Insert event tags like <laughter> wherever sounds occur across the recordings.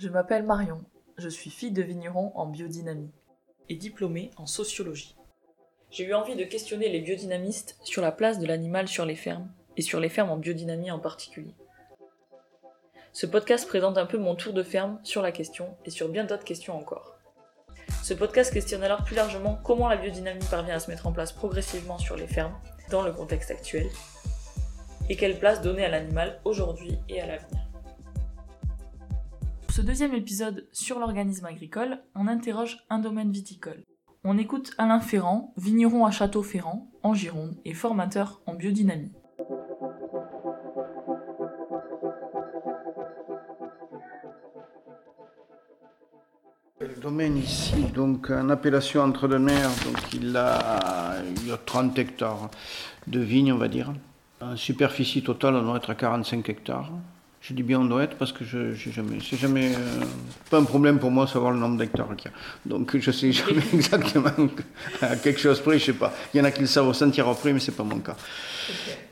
Je m'appelle Marion, je suis fille de vigneron en biodynamie et diplômée en sociologie. J'ai eu envie de questionner les biodynamistes sur la place de l'animal sur les fermes, et sur les fermes en biodynamie en particulier. Ce podcast présente un peu mon tour de ferme sur la question et sur bien d'autres questions encore. Ce podcast questionne alors plus largement comment la biodynamie parvient à se mettre en place progressivement sur les fermes dans le contexte actuel et quelle place donner à l'animal aujourd'hui et à l'avenir. Pour ce deuxième épisode sur l'organisme agricole, on interroge un domaine viticole. On écoute Alain Ferrand, vigneron à Château-Ferrand, en Gironde, et formateur en biodynamie. Le domaine ici, donc en appellation entre-deux-mers, donc il a, il a 30 hectares de vignes, on va dire. En superficie totale, on doit être à 45 hectares. Je dis bien on doit être parce que je j'ai jamais, c'est jamais euh, pas un problème pour moi de savoir le nombre d'hectares qu'il y a. Donc je sais jamais <laughs> exactement à quelque chose près, je sais pas. Il y en a qui le savent au sentir après, mais c'est pas mon cas.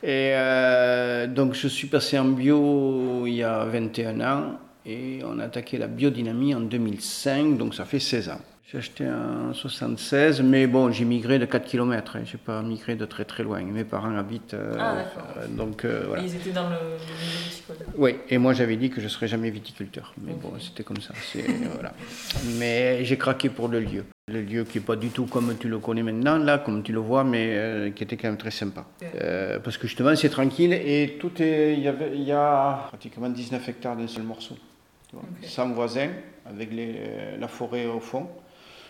Et euh, donc je suis passé en bio il y a 21 ans et on a attaqué la biodynamie en 2005, donc ça fait 16 ans. J'ai acheté en 76, mais bon, j'ai migré de 4 km, hein. j'ai pas migré de très très loin. Mes parents habitent. euh, Ah, d'accord. euh, donc euh, voilà. Et ils étaient dans le, le milieu viticole. Oui, et moi j'avais dit que je serais jamais viticulteur. Mais bon, c'était comme ça. c'est- <laughs> voilà. Mais j'ai craqué pour le lieu. Le lieu qui n'est pas du tout comme tu le connais maintenant, là, comme tu le vois, mais euh, qui était quand même très sympa. Euh, parce que justement, c'est tranquille et tout est. Il y, avait, il y a pratiquement 19 hectares d'un seul morceau. tu vois. Ok. 100 voisins, avec les, la forêt au fond.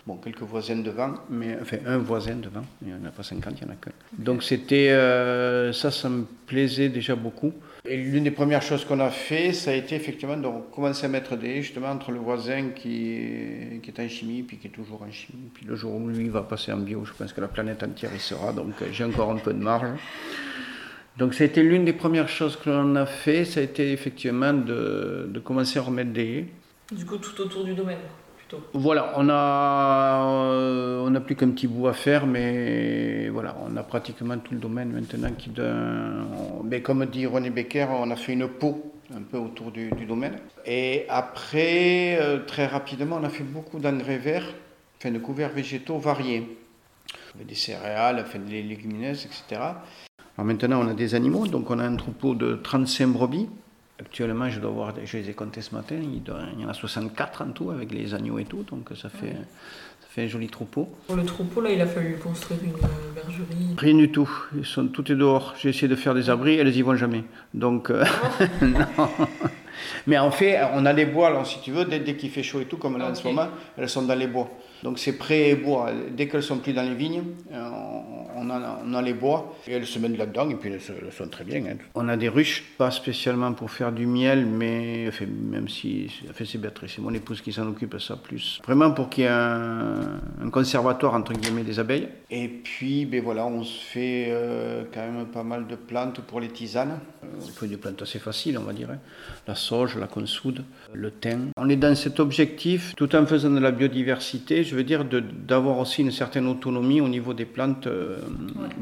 Bon, quelques voisins devant, mais enfin un voisin devant, il n'y en a pas 50, il n'y en a qu'un. Donc c'était euh, ça, ça me plaisait déjà beaucoup. Et l'une des premières choses qu'on a fait, ça a été effectivement de commencer à mettre des haies justement entre le voisin qui est, qui est en chimie, puis qui est toujours en chimie. Puis le jour où lui va passer en bio, je pense que la planète entière y sera, donc euh, j'ai encore un peu de marge. Donc ça a été l'une des premières choses que l'on a fait, ça a été effectivement de, de commencer à remettre des haies. Du coup, tout autour du domaine, Voilà, on a, euh, on n'a plus qu'un petit bout à faire, mais voilà, on a pratiquement tout le domaine maintenant qui Mais comme dit René Becker, on a fait une peau un peu autour du, domaine. Et après, euh, très rapidement, on a fait beaucoup d'engrais verts, enfin de couverts végétaux variés. Des céréales, enfin des légumineuses, etc. Alors maintenant, on a des animaux, donc on a un troupeau de 35 brebis. Actuellement, je dois voir, je les ai comptés ce matin, il, doit- il y en a 64 en tout avec les agneaux et tout, donc ça fait, ça fait un joli troupeau. Pour le troupeau, là, il a fallu construire une euh, bergerie. Rien du tout, ils sont, tout est dehors. J'ai essayé de faire des abris, elles y vont jamais. Donc, euh, <laughs> non. Mais en fait, on a les bois, alors, si tu veux, dès, dès qu'il fait chaud et tout, comme là en ce Ok. moment, elles sont dans les bois. Donc c'est pré et bois. Dès qu'elles sont plus dans les vignes, euh, on a, les bois et elles se mettent là-dedans et puis elles, sont très bien. hein. On a des ruches, pas spécialement pour faire du miel, mais même si enfin, c'est Béatrice, c'est mon épouse qui s'en occupe ça plus. Vraiment pour qu'il y ait un, un conservatoire entre guillemets des abeilles. Et puis ben voilà, on se fait euh, quand même pas mal de plantes pour les tisanes. Euh, On fait des plantes assez faciles, on va dire. hein. La sauge, la consoude, le thym. On est dans cet objectif, tout en faisant de la biodiversité, je veux dire d'avoir aussi une certaine autonomie au niveau des plantes euh,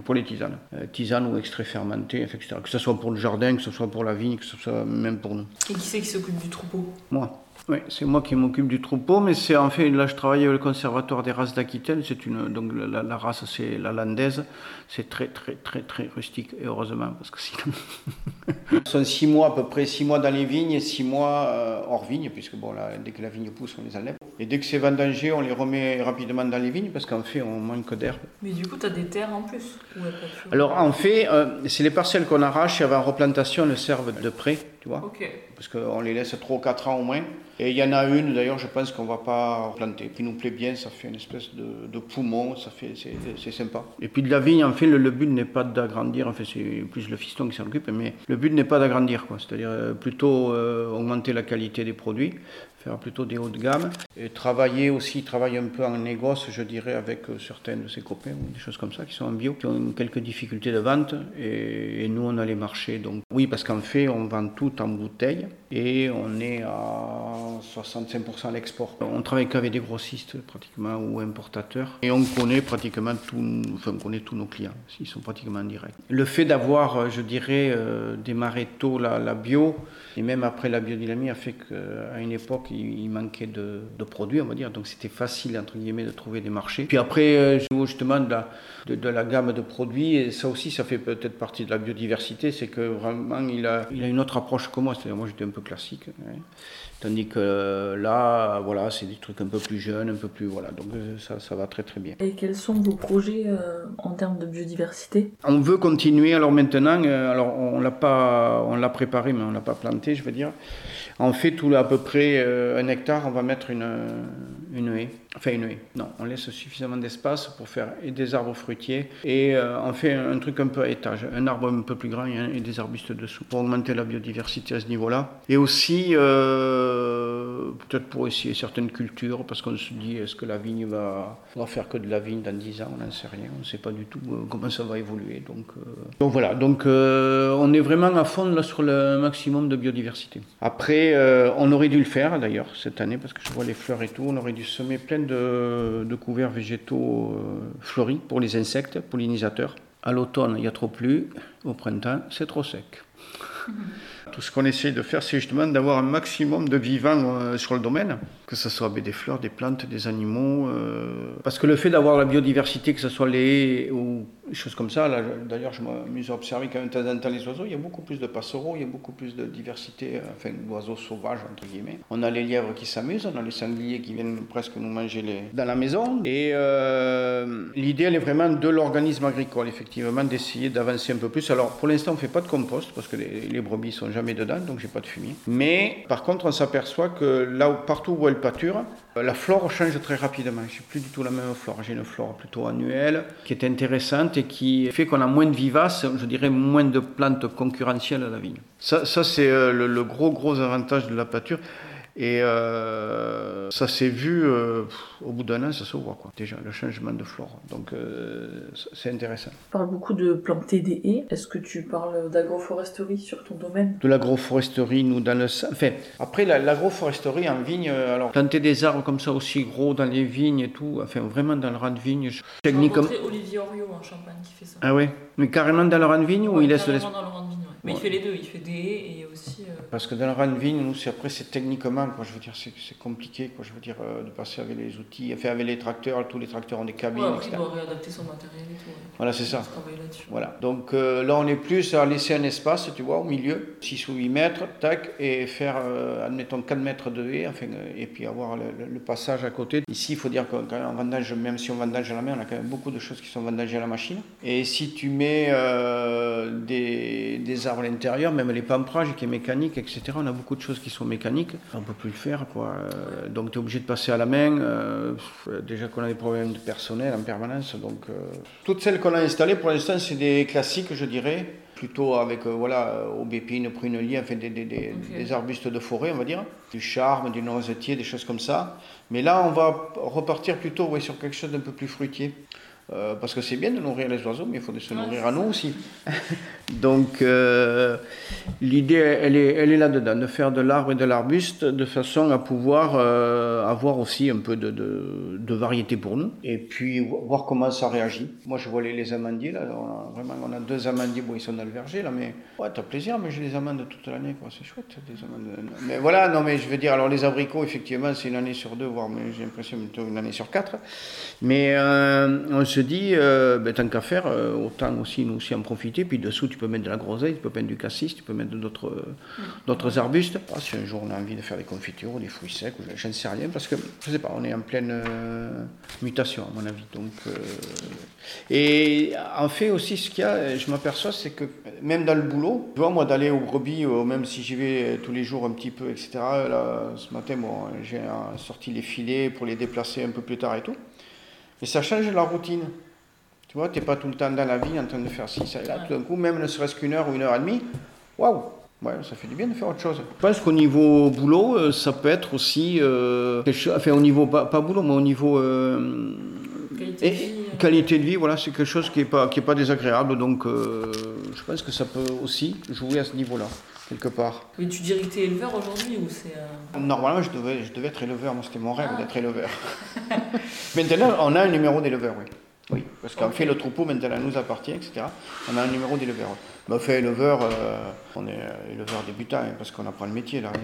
pour les tisanes. Euh, tisanes ou extraits fermentés, etc. Que ce soit pour le jardin, que ce soit pour la vigne, que ce soit même pour nous. Et qui c'est qui s'occupe du troupeau? Moi. Oui, c'est moi qui m'occupe du troupeau, mais c'est en fait, là je travaille avec le conservatoire des races d'Aquitaine, c'est une, donc la, la race c'est la landaise, c'est très très très très rustique, et heureusement, parce que sinon... <laughs> Ils sont six mois à peu près, six mois dans les vignes et six mois euh, hors vigne, puisque bon, là, dès que la vigne pousse, on les enlève. Et dès que c'est vendangé, on les remet rapidement dans les vignes, parce qu'en fait, on manque d'herbe. Mais du coup, t'as des terres en plus Alors en fait, euh, c'est les parcelles qu'on arrache et avant replantation, elles servent de près, tu vois Ok. parce qu'on les laisse 3 ou 4 ans au moins. Et il y en a une, d'ailleurs, je pense qu'on va pas planter, qui nous plaît bien, ça fait une espèce de, de poumon, ça fait, c'est, sympa. Et puis de la vigne, en fait, le, le but n'est pas d'agrandir, en fait, c'est plus le fiston qui s'en occupe, mais le but n'est pas d'agrandir, quoi. C'est-à-dire euh, plutôt euh, augmenter la qualité des produits, plutôt des hauts de gamme, et travailler aussi, travailler un peu en négoce, je dirais, avec euh, certains de ses copains, ou des choses comme ça, qui sont en bio, qui ont quelques difficultés de vente, et, nous, on a les marchés. Donc oui, parce qu'en fait, on vend tout en bouteille et on est à 65% à l'export. On travaille qu'avec des grossistes pratiquement ou importateurs et on connaît pratiquement tous, on connaît tous nos clients, ils sont pratiquement directs. Le fait d'avoir, je dirais, euh, démarré tôt la, bio et même après la biodynamie a fait qu'à une époque il, manquait de, de, produits, on va dire, donc c'était facile entre guillemets de trouver des marchés. Puis après, euh, justement de la, de, de la gamme de produits et ça aussi ça fait peut-être partie de la biodiversité, c'est que vraiment il a, il a une autre approche que moi, c'est-à-dire moi j'étais un peu classique. Hein. Tandis que là, voilà, c'est des trucs un peu plus jeunes, un peu plus. Voilà, donc euh, ça, ça va très très bien. Et quels sont vos projets euh, en termes de biodiversité? On veut continuer, alors maintenant, euh, alors on l'a pas, on l'a préparé, mais on l'a pas planté, je veux dire. On fait tout à peu près un hectare, on va mettre une, une haie. Enfin, une haie. Non, on laisse suffisamment d'espace pour faire des arbres fruitiers et on fait un, truc un peu à étage, un arbre un peu plus grand et, des arbustes dessous pour augmenter la biodiversité à ce niveau-là. Et aussi. Euh, peut-être pour essayer certaines cultures, parce qu'on se dit est-ce que la vigne va, va faire que de la vigne dans 10 ans, on n'en sait rien, on ne sait pas du tout euh, comment ça va évoluer. Donc, euh, voilà, donc on est vraiment à fond là sur le maximum de biodiversité. Après, on aurait dû le faire d'ailleurs cette année, parce que je vois les fleurs et tout, on aurait dû semer plein de, de couverts végétaux fleuris pour les insectes, pollinisateurs. À l'automne, il y a trop plu, au printemps, c'est trop sec. <laughs> Tout ce qu'on essaie de faire, c'est justement d'avoir un maximum de vivants euh, sur le domaine, que ce soit des fleurs, des plantes, des animaux. Euh, parce que le fait d'avoir la biodiversité, que ce soit les haies ou choses comme ça, d'ailleurs, je m'amuse à observer quand même en temps les oiseaux, il y a beaucoup plus de passereaux, il y a beaucoup plus de diversité, euh, enfin d'oiseaux sauvages, entre guillemets. On a les lièvres qui s'amusent, on a les sangliers qui viennent presque nous manger les... dans la maison. Et l'idée, elle est vraiment de l'organisme agricole, effectivement, d'essayer d'avancer un peu plus. Alors, pour l'instant, on ne fait pas de compost, parce que les, les brebis sont jamais dedans, donc j'ai pas de fumier. Mais par contre, on s'aperçoit que là où, partout où elle pâture, euh, la flore change très rapidement. J'ai plus du tout la même flore. J'ai une flore plutôt annuelle qui est intéressante et qui fait qu'on a moins de vivaces, je dirais moins de plantes concurrentielles à la vigne. Ça, ça c'est euh, le, le, gros gros avantage de la pâture. Et euh, ça s'est vu euh, au bout d'un an, ça se voit quoi. Déjà le changement de flore. Donc euh, c'est intéressant. Tu parles beaucoup de planter des haies. Est-ce que tu parles d'agroforesterie sur ton domaine? De l'agroforesterie, nous dans le. Enfin, après l'agroforesterie en vigne, alors planter des arbres comme ça aussi gros dans les vignes et tout, enfin vraiment dans le rang de vigne. Technique comme. Olivier Oriot en Champagne qui fait ça. Ah ouais, mais carrément dans le rang de vigne ou il laisse le. Dans le rang de vigne, Mais il fait les deux, il fait des et aussi. Parce que dans de vigne, nous, après c'est techniquement quoi, je veux dire, c'est compliqué, quoi, je veux dire, euh, de passer avec les outils, enfin avec les tracteurs, tous les tracteurs ont des cabines, ouais, Il doit réadapter son matériel et tout. Voilà, c'est ça. Voilà, donc euh, là on est plus à laisser un espace, tu vois, au milieu, 6 ou 8 mètres, tac, et faire, euh, admettons, 4 mètres de haie, enfin, et puis avoir le, le, passage à côté. Ici, il faut dire qu'en vendage, même si on vendage à la main, on a quand même beaucoup de choses qui sont vendagées à la machine. Et si tu mets des, des, arbres à l'intérieur, même les pamprages qui est mécanique, etc., on a beaucoup de choses qui sont mécaniques, on ne peut plus le faire. Quoi. Euh, donc tu es obligé de passer à la main. Euh, déjà qu'on a des problèmes de personnel en permanence. Donc, euh, toutes celles qu'on a installées pour l'instant, c'est des classiques, je dirais. Plutôt avec voilà, aubépine, prunelier, enfin des, des, des, des, arbustes de forêt, on va dire. Du charme, du noisetier, des choses comme ça. Mais là, on va repartir plutôt ouais, sur quelque chose d'un peu plus fruitier. Euh, parce que c'est bien de nourrir les oiseaux, mais il faut se nourrir à nous aussi. <laughs> Donc euh, l'idée, elle est, là-dedans, de faire de l'arbre et de l'arbuste de façon à pouvoir euh, avoir aussi un peu de, variété pour nous, et puis voir comment ça réagit. Moi, je vois les, amandiers, là, vraiment, on a deux amandiers, bon, ils sont dans le verger, là, mais ouais, t'as plaisir, mais j'ai les amandes toute l'année, quoi, c'est chouette, des amandes. Mais voilà, non, mais je veux dire, alors les abricots, effectivement, c'est une année sur deux, voire, j'ai l'impression plutôt une année sur quatre, mais on se dit, euh, ben, tant qu'à faire, euh, autant aussi nous aussi en profiter. Puis dessous, tu peux mettre de la groseille, tu peux mettre du cassis, tu peux mettre d'autres euh, d'autres arbustes. Ah, si un jour on a envie de faire des confitures ou des fruits secs, je ne sais rien, parce que je sais pas, on est en pleine mutation à mon avis. Donc, et en fait aussi, ce qu'il y a, je m'aperçois, c'est que même dans le boulot, tu vois, moi d'aller au brebis, même si j'y vais tous les jours un petit peu, etc. Là, ce matin, bon, j'ai sorti les filets pour les déplacer un peu plus tard et tout. Et ça change la routine. Tu vois, tu n'es pas tout le temps dans la vie en train de faire ci, ça et là. Tout d'un coup, même ne serait-ce qu'une heure ou une heure et demie, waouh Ouais, ça fait du bien de faire autre chose. Je pense qu'au niveau boulot, euh, ça peut être aussi, euh, enfin au niveau, pas, boulot, mais au niveau euh, qualité, de vie, qualité de vie, voilà, c'est quelque chose qui n'est pas, qui est pas désagréable. Donc je pense que ça peut aussi jouer à ce niveau-là. quelque part. Mais tu dirais que tu es éleveur aujourd'hui ou c'est. Euh, Normalement, je devais, je devais être éleveur. Moi, c'était mon rêve ah. d'être éleveur. <laughs> Maintenant, on a un numéro d'éleveur, oui. Oui, parce qu'en fait, le troupeau maintenant nous appartient, etc. On a un numéro d'éleveur. On fait éleveur, euh, on est euh, éleveur débutant, hein, parce qu'on apprend le métier là. Hein,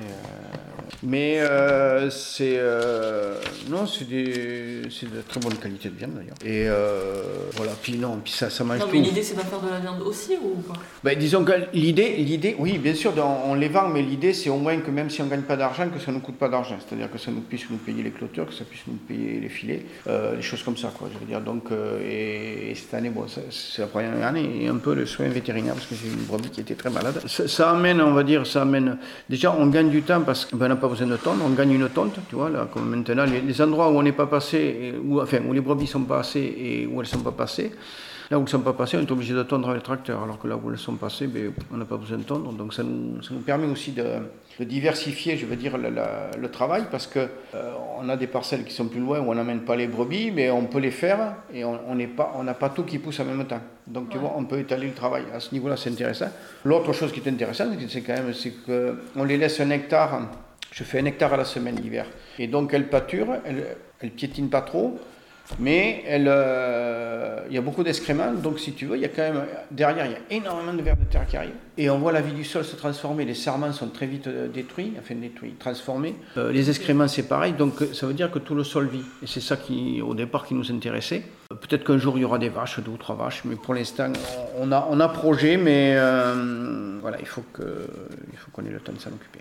mais euh, c'est euh, non, c'est de très bonne qualité de viande d'ailleurs. Et euh, voilà, puis non, puis ça, ça mange non, mais l'idée c'est d'en faire de la viande aussi ou pas? Ben, Disons que l'idée, l'idée, oui, bien sûr, on, les vend, mais l'idée c'est au moins que même si on gagne pas d'argent, que ça ne nous coûte pas d'argent. C'est-à-dire que ça nous puisse nous payer les clôtures, que ça puisse nous payer les filets, les choses comme ça, quoi. Je veux dire, donc, et, cette année, bon, c'est la première année, et un peu le soin vétérinaire parce que j'ai une brebis qui était très malade. Ça, amène, on va dire, ça amène. Déjà, on gagne du temps parce qu'on ben, n'a pas besoin de tonte, on gagne une tonte, tu vois, là, comme maintenant, les, endroits où on n'est pas passé, où, enfin, où les brebis sont passées et où elles ne sont pas passées, là où elles ne sont pas passées, on est obligé de tondre avec le tracteur, alors que là où elles sont passées, ben, on n'a pas besoin de tondre, donc ça nous permet aussi de, de, diversifier, je veux dire, le, le travail, parce que euh, on a des parcelles qui sont plus loin où on n'amène pas les brebis, mais on peut les faire et on n'a pas, on pas tout qui pousse en même temps. Donc tu vois, on peut étaler le travail. À ce niveau-là, c'est intéressant. L'autre chose qui est intéressante, c'est quand même, c'est qu'on les laisse un hectare je fais un hectare à la semaine l'hiver. Et donc elle pâture, elle, elle piétine pas trop, mais euh, il y a beaucoup d'excréments. Donc si tu veux, il y a quand même derrière, il y a énormément de vers de terre qui arrivent. Et on voit la vie du sol se transformer. Les serments sont très vite euh, détruits, enfin détruits, transformés. Euh, les excréments, c'est pareil. Donc ça veut dire que tout le sol vit. Et c'est ça qui, au départ, qui nous intéressait. Peut-être qu'un jour il y aura des vaches, deux ou trois vaches, mais pour l'instant, on a, on a projet, mais voilà, il faut qu'on ait le temps de s'en occuper.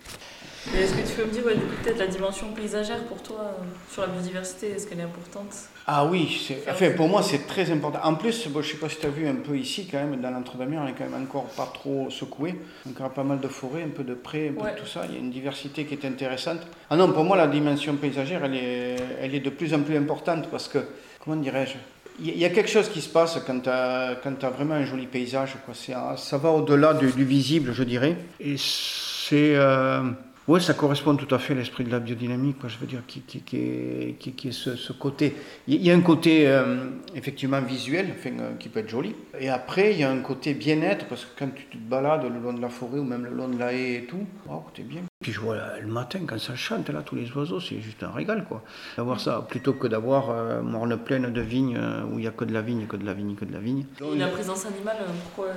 Est-ce que tu peux me dire peut-être la dimension paysagère pour toi euh, sur la biodiversité, est-ce qu'elle est importante? Ah oui, enfin, pour moi c'est très important. En plus, je ne sais pas si tu as vu un peu ici quand même, dans l'Entre-deux-Mers, on est quand même encore pas trop secoué. Donc il y a pas mal de forêts, un peu de prés, un peu de tout ça. Il y a une diversité qui est intéressante. Ah non, pour moi la dimension paysagère, elle est, elle est de plus en plus importante parce que, comment dirais-je? Il y a quelque chose qui se passe quand tu as, as, vraiment un joli paysage. Quoi. Ça va au-delà du, visible, je dirais. Et c'est... Euh, oui, ça correspond tout à fait à l'esprit de la biodynamie, quoi, je veux dire, qui, qui, qui est, qui, est ce, côté. Il y a un côté euh, effectivement visuel, enfin, euh, qui peut être joli. Et après, il y a un côté bien-être, parce que quand tu te balades le long de la forêt ou même le long de la haie et tout, oh, t'es bien. Puis je vois le matin, quand ça chante, là, tous les oiseaux, c'est juste un régal, quoi. D'avoir ça, plutôt que d'avoir euh, morne pleine de vignes, où il n'y a que de la vigne, que de la vigne, que de la vigne. Et la présence animale, pourquoi,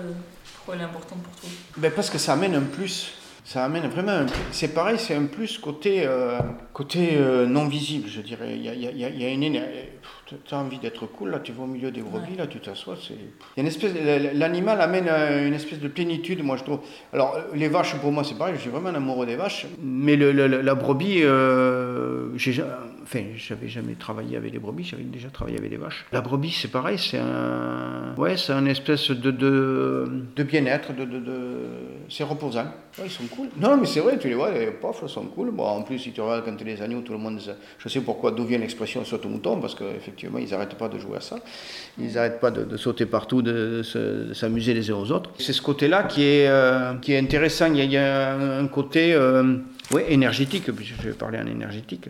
pourquoi elle est importante pour toi? Ben Parce que ça amène un plus ça amène vraiment un C'est pareil, c'est un plus côté, euh, côté euh, non visible, je dirais. Il y a, y a, il y a une énergie. Tu as envie d'être cool, là, tu vas au milieu des brebis, là, tu t'assois. Il y a une espèce. L'animal amène une espèce de plénitude, moi, je trouve. Alors, les vaches, pour moi, c'est pareil, je suis vraiment amoureux des vaches. Mais le, la brebis, euh, j'ai enfin, j'avais jamais travaillé avec les brebis, j'avais déjà travaillé avec les vaches. La brebis, c'est pareil, c'est un, ouais, c'est un espèce de, de, de bien-être, de, de, de... c'est reposant. ils sont cool. Non, mais c'est vrai, tu les vois, les pofs, ils sont cool. Bon, en plus, si tu regardes quand tu les agneaux, tout le monde, je sais pourquoi, d'où vient l'expression saute au mouton, parce ils n'arrêtent pas de jouer à ça. Ils n'arrêtent pas de, sauter partout, de, s'amuser les uns aux autres. C'est ce côté-là qui est, euh, qui est intéressant. Il y a, un, côté, euh, ouais, énergétique, puisque je vais parler en énergétique.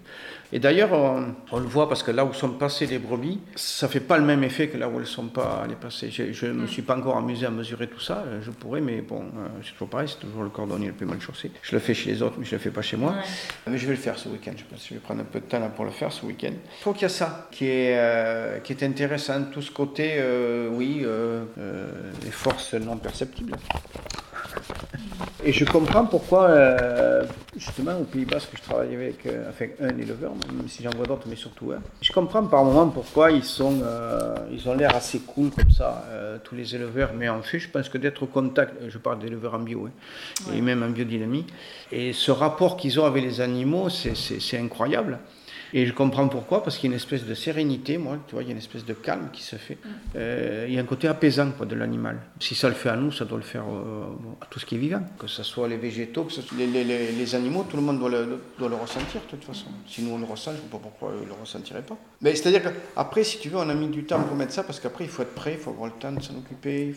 Et d'ailleurs, on, le voit parce que là où sont passées les brebis, ça fait pas le même effet que là où elles ne sont pas allées passer. Je ne me suis pas encore amusé à mesurer tout ça, je pourrais, mais bon, euh, c'est toujours pareil, c'est toujours le cordonnier le plus mal chaussé. Je le fais chez les autres, mais je ne le fais pas chez moi. Mais je vais le faire ce week-end, je pense que je vais prendre un peu de temps là pour le faire ce week-end. Je trouve qu'il y a ça qui est, euh, qui est intéressant, tout ce côté, euh, oui, les forces non perceptibles. Et je comprends pourquoi, euh, justement, au Pays Basque, je travaille avec euh, un éleveur, même si j'en vois d'autres, mais surtout un. Je comprends par moments pourquoi ils, sont, euh, ils ont l'air assez cool comme ça, tous les éleveurs. Mais en fait, je pense que d'être au contact, je parle d'éleveurs en bio, hein, et même en biodynamie, et ce rapport qu'ils ont avec les animaux, c'est incroyable. Et je comprends pourquoi, parce qu'il y a une espèce de sérénité, moi, tu vois, il y a une espèce de calme qui se fait. Mm. Euh, il y a un côté apaisant quoi, de l'animal. Si ça le fait à nous, ça doit le faire euh, à tout ce qui est vivant. Que ce soit les végétaux, que ce soit les, les, les, animaux, tout le monde doit le, doit le, ressentir de toute façon. Si nous on le ressent, je ne vois pas pourquoi ils ne le ressentiraient pas. Mais c'est-à-dire qu'après, si tu veux, on a mis du temps pour mettre ça, parce qu'après, il faut être prêt, il faut avoir le temps de s'en occuper.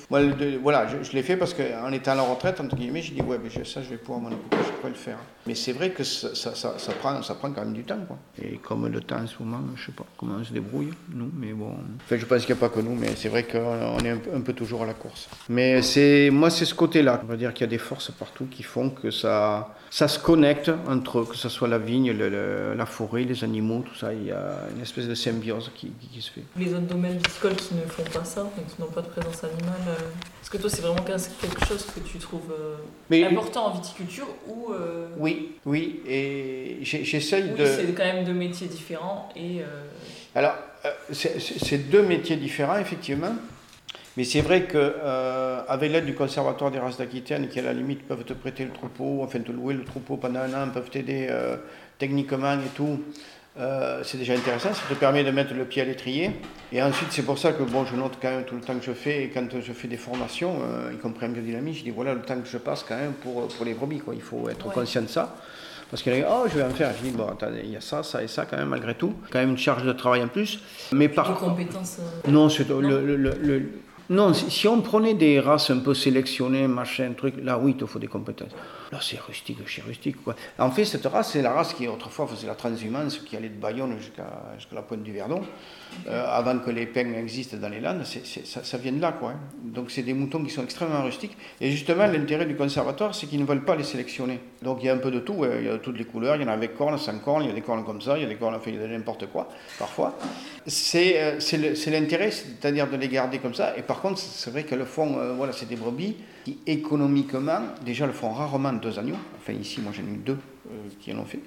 voilà, je, l'ai fait parce qu'en étant à la retraite, entre guillemets, j'ai dit, ouais, mais ça, je vais pouvoir m'en occuper, je pourrais le faire. Mais c'est vrai que ça, ça, ça, prend, ça prend quand même du temps. Quoi. Et comme le temps en ce moment, je sais pas comment on se débrouille, nous, mais bon. Enfin, je pense qu'il n'y a pas que nous, mais c'est vrai qu'on est un peu, toujours à la course. Mais c'est, moi, c'est ce côté-là. On va dire qu'il y a des forces partout qui font que ça, ça se connecte entre, que ce soit la vigne, la forêt, les animaux, tout ça. Il y a une espèce de symbiose qui, qui, se fait. Les autres domaines viticoles qui ne font pas ça, qui n'ont pas de présence animale, euh, est-ce que toi, c'est vraiment quelque chose que tu trouves euh, important en viticulture ou euh, Oui, oui, et j'essaye oui, de. C'est quand même deux métiers différents et. Alors, c'est deux métiers différents, effectivement. Mais c'est vrai qu'avec euh, l'aide du Conservatoire des races d'Aquitaine, qui à la limite peuvent te prêter le troupeau, enfin te louer le troupeau pendant un an, peuvent t'aider euh, techniquement et tout, euh, c'est déjà intéressant, ça te permet de mettre le pied à l'étrier. Et ensuite, c'est pour ça que bon, je note quand même tout le temps que je fais, et quand je fais des formations, y compris en biodynamie, je dis voilà le temps que je passe quand même pour, pour les brebis. Quoi. Il faut être conscient de ça. Parce qu'il a oh, je vais en faire. Je dis, bon, attendez, il y a ça, ça et ça quand même, malgré tout. Quand même une charge de travail en plus. Mais par. compétences. Non, c'est le, le, non, si on prenait des races un peu sélectionnées, machin, truc, là oui, il te faut des compétences. Là, c'est rustique chez rustique. Quoi. En fait, cette race, c'est la race qui autrefois faisait la transhumance, qui allait de Bayonne jusqu'à la pointe du Verdon, euh, avant que les peignes existent dans les Landes. ça, vient de là. Quoi, hein. Donc, c'est des moutons qui sont extrêmement rustiques. Et justement, l'intérêt du conservatoire, c'est qu'ils ne veulent pas les sélectionner. Donc, il y a un peu de tout. Il y a toutes les couleurs. Il y en a avec cornes, sans cornes. Il y a des cornes comme ça. Il y a des cornes, enfin, il y a n'importe quoi, parfois. C'est euh, l'intérêt, c'est-à-dire de les garder comme ça. Et par contre, c'est vrai que le fond, euh, voilà, c'est des brebis qui, économiquement, déjà le font rarement deux agneaux. Enfin, ici, moi, j'en ai eu deux euh, qui en ont fait.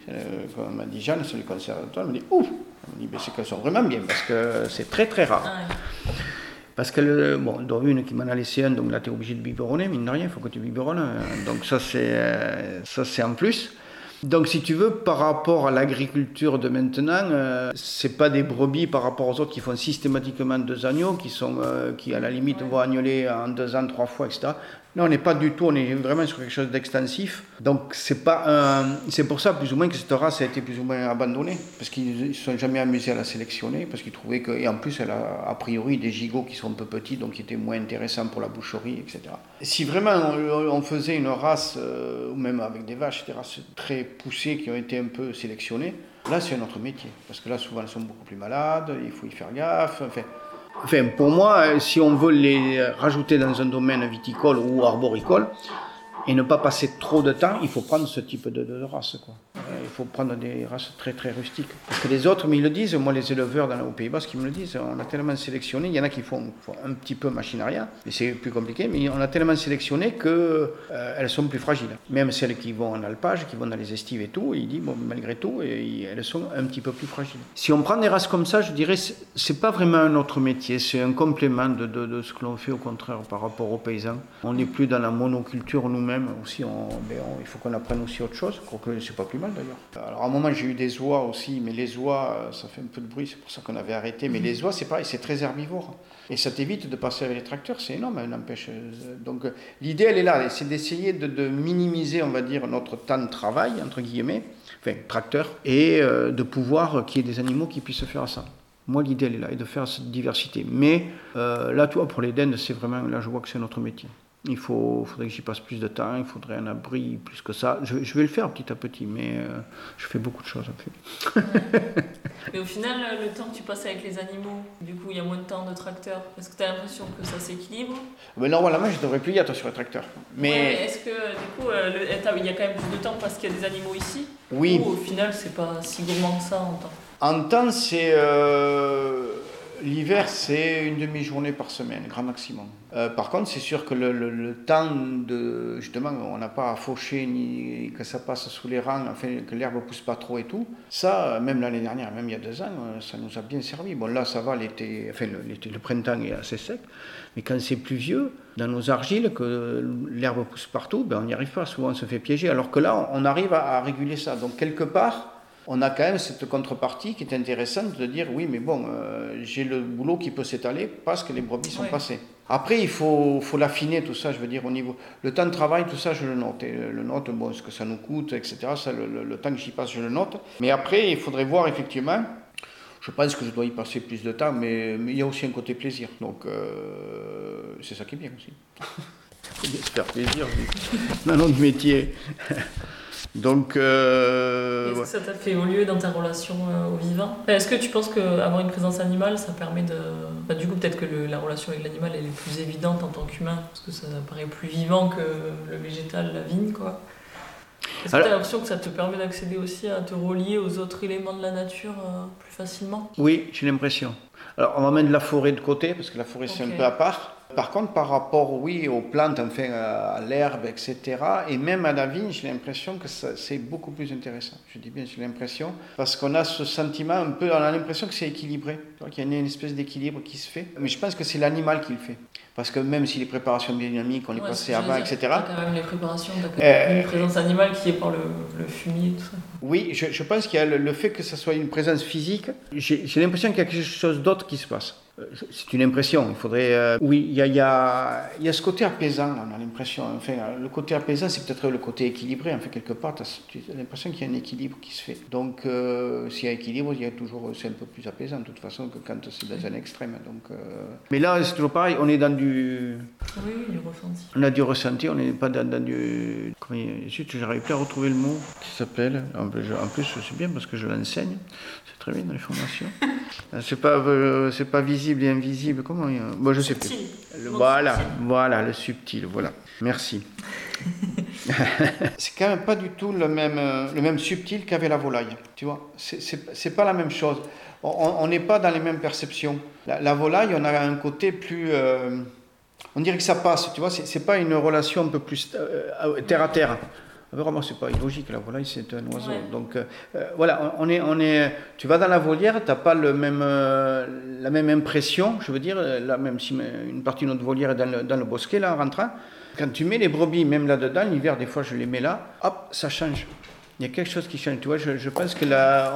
Comme m'a dit Jeanne, celui conservatoire, elle me dit Ouf Elle me dit C'est qu'elles sont vraiment bien, parce que c'est très très rare. Ah parce que, le, bon, dont une qui m'en a laissé un, donc là, tu es obligé de biberonner, mine de rien, il faut que tu biberonnes. Hein. Donc, ça, c'est ça c'est en plus. Donc, si tu veux, par rapport à l'agriculture de maintenant, euh, c'est pas des brebis par rapport aux autres qui font systématiquement deux agneaux, qui sont, qui à la limite vont agnoler en deux ans, trois fois, etc. Non, on n'est pas du tout, on est vraiment sur quelque chose d'extensif. Donc c'est pas c'est pour ça plus ou moins que cette race a été plus ou moins abandonnée, parce qu'ils ne se sont jamais amusés à la sélectionner, parce qu'ils trouvaient que, et en plus elle a a priori des gigots qui sont un peu petits, donc qui étaient moins intéressants pour la boucherie, etc. Si vraiment on, faisait une race, euh, ou même avec des vaches, des races très poussées qui ont été un peu sélectionnées, là c'est un autre métier, parce que là souvent elles sont beaucoup plus malades, il faut y faire gaffe, Enfin, pour moi, si on veut les rajouter dans un domaine viticole ou arboricole, et ne pas passer trop de temps, il faut prendre ce type de, de race. Il faut prendre des races très très rustiques. Parce que les autres, mais ils le disent, moi les éleveurs dans, au Pays Basque, ils me le disent, on a tellement sélectionné, il y en a qui font, un petit peu machine arrière, mais c'est plus compliqué, mais on a tellement sélectionné qu'elles euh, sont plus fragiles. Même celles qui vont en alpage, qui vont dans les estives et tout, il dit, bon, malgré tout, et, elles sont un petit peu plus fragiles. Si on prend des races comme ça, je dirais, c'est pas vraiment un autre métier, c'est un complément de, de ce que l'on fait au contraire par rapport aux paysans. On n'est plus dans la monoculture nous-mêmes, aussi, il faut qu'on apprenne aussi autre chose, que c'est pas plus mal d'ailleurs. Alors à un moment j'ai eu des oies aussi, mais les oies, euh, ça fait un peu de bruit, c'est pour ça qu'on avait arrêté. Mais les oies, c'est pareil, c'est très herbivore. Et ça t'évite de passer avec les tracteurs, c'est énorme, hein, n'empêche. Euh, donc euh, l'idée, elle est là, c'est d'essayer de, minimiser, on va dire, notre temps de travail, entre guillemets, enfin, tracteur, et de pouvoir qu'il y ait des animaux qui puissent faire ça. Moi, l'idée, elle est là, et de faire cette diversité. Mais là, tu vois, pour les dendes, c'est vraiment, là, je vois que c'est notre métier. Il faut, faudrait que j'y passe plus de temps, il faudrait un abri plus que ça. Je, vais le faire petit à petit, mais euh, je fais beaucoup de choses en fait. <laughs> mais au final, le temps que tu passes avec les animaux, du coup, il y a moins de temps de tracteur. Est-ce que tu as l'impression que ça s'équilibre? Mais Normalement, je devrais plus y être sur le tracteur. Mais est-ce que du coup, euh, il y a quand même plus de temps parce qu'il y a des animaux ici? Oui. Ou au final, c'est pas si gourmand que ça en temps? En temps, c'est. Euh, L'hiver, c'est une demi-journée par semaine, grand maximum. Euh, par contre, c'est sûr que le, temps de. Justement, on n'a pas à faucher ni que ça passe sous les rangs, enfin, que l'herbe pousse pas trop et tout. Ça, même l'année dernière, même il y a deux ans, euh, ça nous a bien servi. Bon, là, ça va, l'été, enfin, le, le printemps est assez sec. Mais quand c'est pluvieux, dans nos argiles, que l'herbe pousse partout, ben, on n'y arrive pas. Souvent, on se fait piéger. Alors que là, on arrive à réguler ça. Donc, quelque part, on a quand même cette contrepartie qui est intéressante de dire oui, mais bon, euh, j'ai le boulot qui peut s'étaler parce que les brebis sont passées. Après, il faut, faut l'affiner tout ça, je veux dire, au niveau. Le temps de travail, tout ça, je le note. Et le note, bon, ce que ça nous coûte, etc. Ça, le, temps que j'y passe, je le note. Mais après, il faudrait voir effectivement. Je pense que je dois y passer plus de temps, mais, il y a aussi un côté plaisir. Donc, euh, c'est ça qui est bien aussi. <laughs> faut bien se faire plaisir dans notre métier. Donc. Euh, Est-ce que ça t'a fait évoluer dans ta relation euh, au vivant Est-ce que tu penses qu'avoir une présence animale, ça permet de. Bah, du coup, peut-être que la relation avec l'animal, elle est plus évidente en tant qu'humain, parce que ça paraît plus vivant que le végétal, la vigne, quoi. Est-ce que tu as l'impression que ça te permet d'accéder aussi à te relier aux autres éléments de la nature euh, plus facilement? Oui, j'ai l'impression. Alors, on va mettre la forêt de côté, parce que la forêt, c'est un peu à part. Par contre, par rapport, oui, aux plantes, enfin, à l'herbe, etc., et même à la vigne, j'ai l'impression que c'est beaucoup plus intéressant. Je dis bien, j'ai l'impression, parce qu'on a ce sentiment un peu, on a l'impression que c'est équilibré, qu'il y a une espèce d'équilibre qui se fait. Mais je pense que c'est l'animal qui le fait. Parce que même si les préparations biodynamiques, on les passait avant, etc. Tu as quand même les préparations, euh, une présence animale qui est par le, le fumier, tout ça. Oui, je, je pense qu'il y a le, fait que ce soit une présence physique, j'ai l'impression qu'il y a quelque chose d'autre qui se passe. Euh, c'est une impression. Il faudrait. Euh, oui, il y a, y, a, y a, ce côté apaisant. On a l'impression. Enfin, le côté apaisant, c'est peut-être le côté équilibré. En fait, quelque part, tu as, l'impression qu'il y a un équilibre qui se fait. Donc, euh, s'il y a équilibre, il y a toujours. C'est un peu plus apaisant, de toute façon, que quand c'est dans un extrême. Donc, Mais là, c'est toujours pareil. On est dans du. Oui, du ressenti. On a du ressenti. On n'est pas dans, dans du. Comment j'arrive plus à retrouver le mot qui s'appelle. En plus, c'est bien parce que je l'enseigne. C'est très bien dans les formations. <laughs> c'est pas, c'est pas visible et invisible, comment Moi, je sais plus. Voilà, voilà, le subtil, voilà. Merci. <laughs> c'est quand même pas du tout le même, euh, le même subtil qu'avait la volaille, tu vois. C'est pas la même chose. On n'est pas dans les mêmes perceptions. La, volaille, on a un côté plus. Euh, on dirait que ça passe, tu vois. C'est pas une relation un peu plus euh, terre à terre. Vraiment, c'est pas illogique. La volaille, c'est un oiseau. Donc, euh, euh, voilà, on est, on est. Tu vas dans la volière, tu n'as pas le même, euh, la même impression. Je veux dire, là, même si une partie de notre volière est dans le, dans le bosquet, là, en rentrant, quand tu mets les brebis, même là-dedans, l'hiver, des fois, je les mets là, hop, ça change. Il y a quelque chose qui change. Tu vois, je, je pense que là,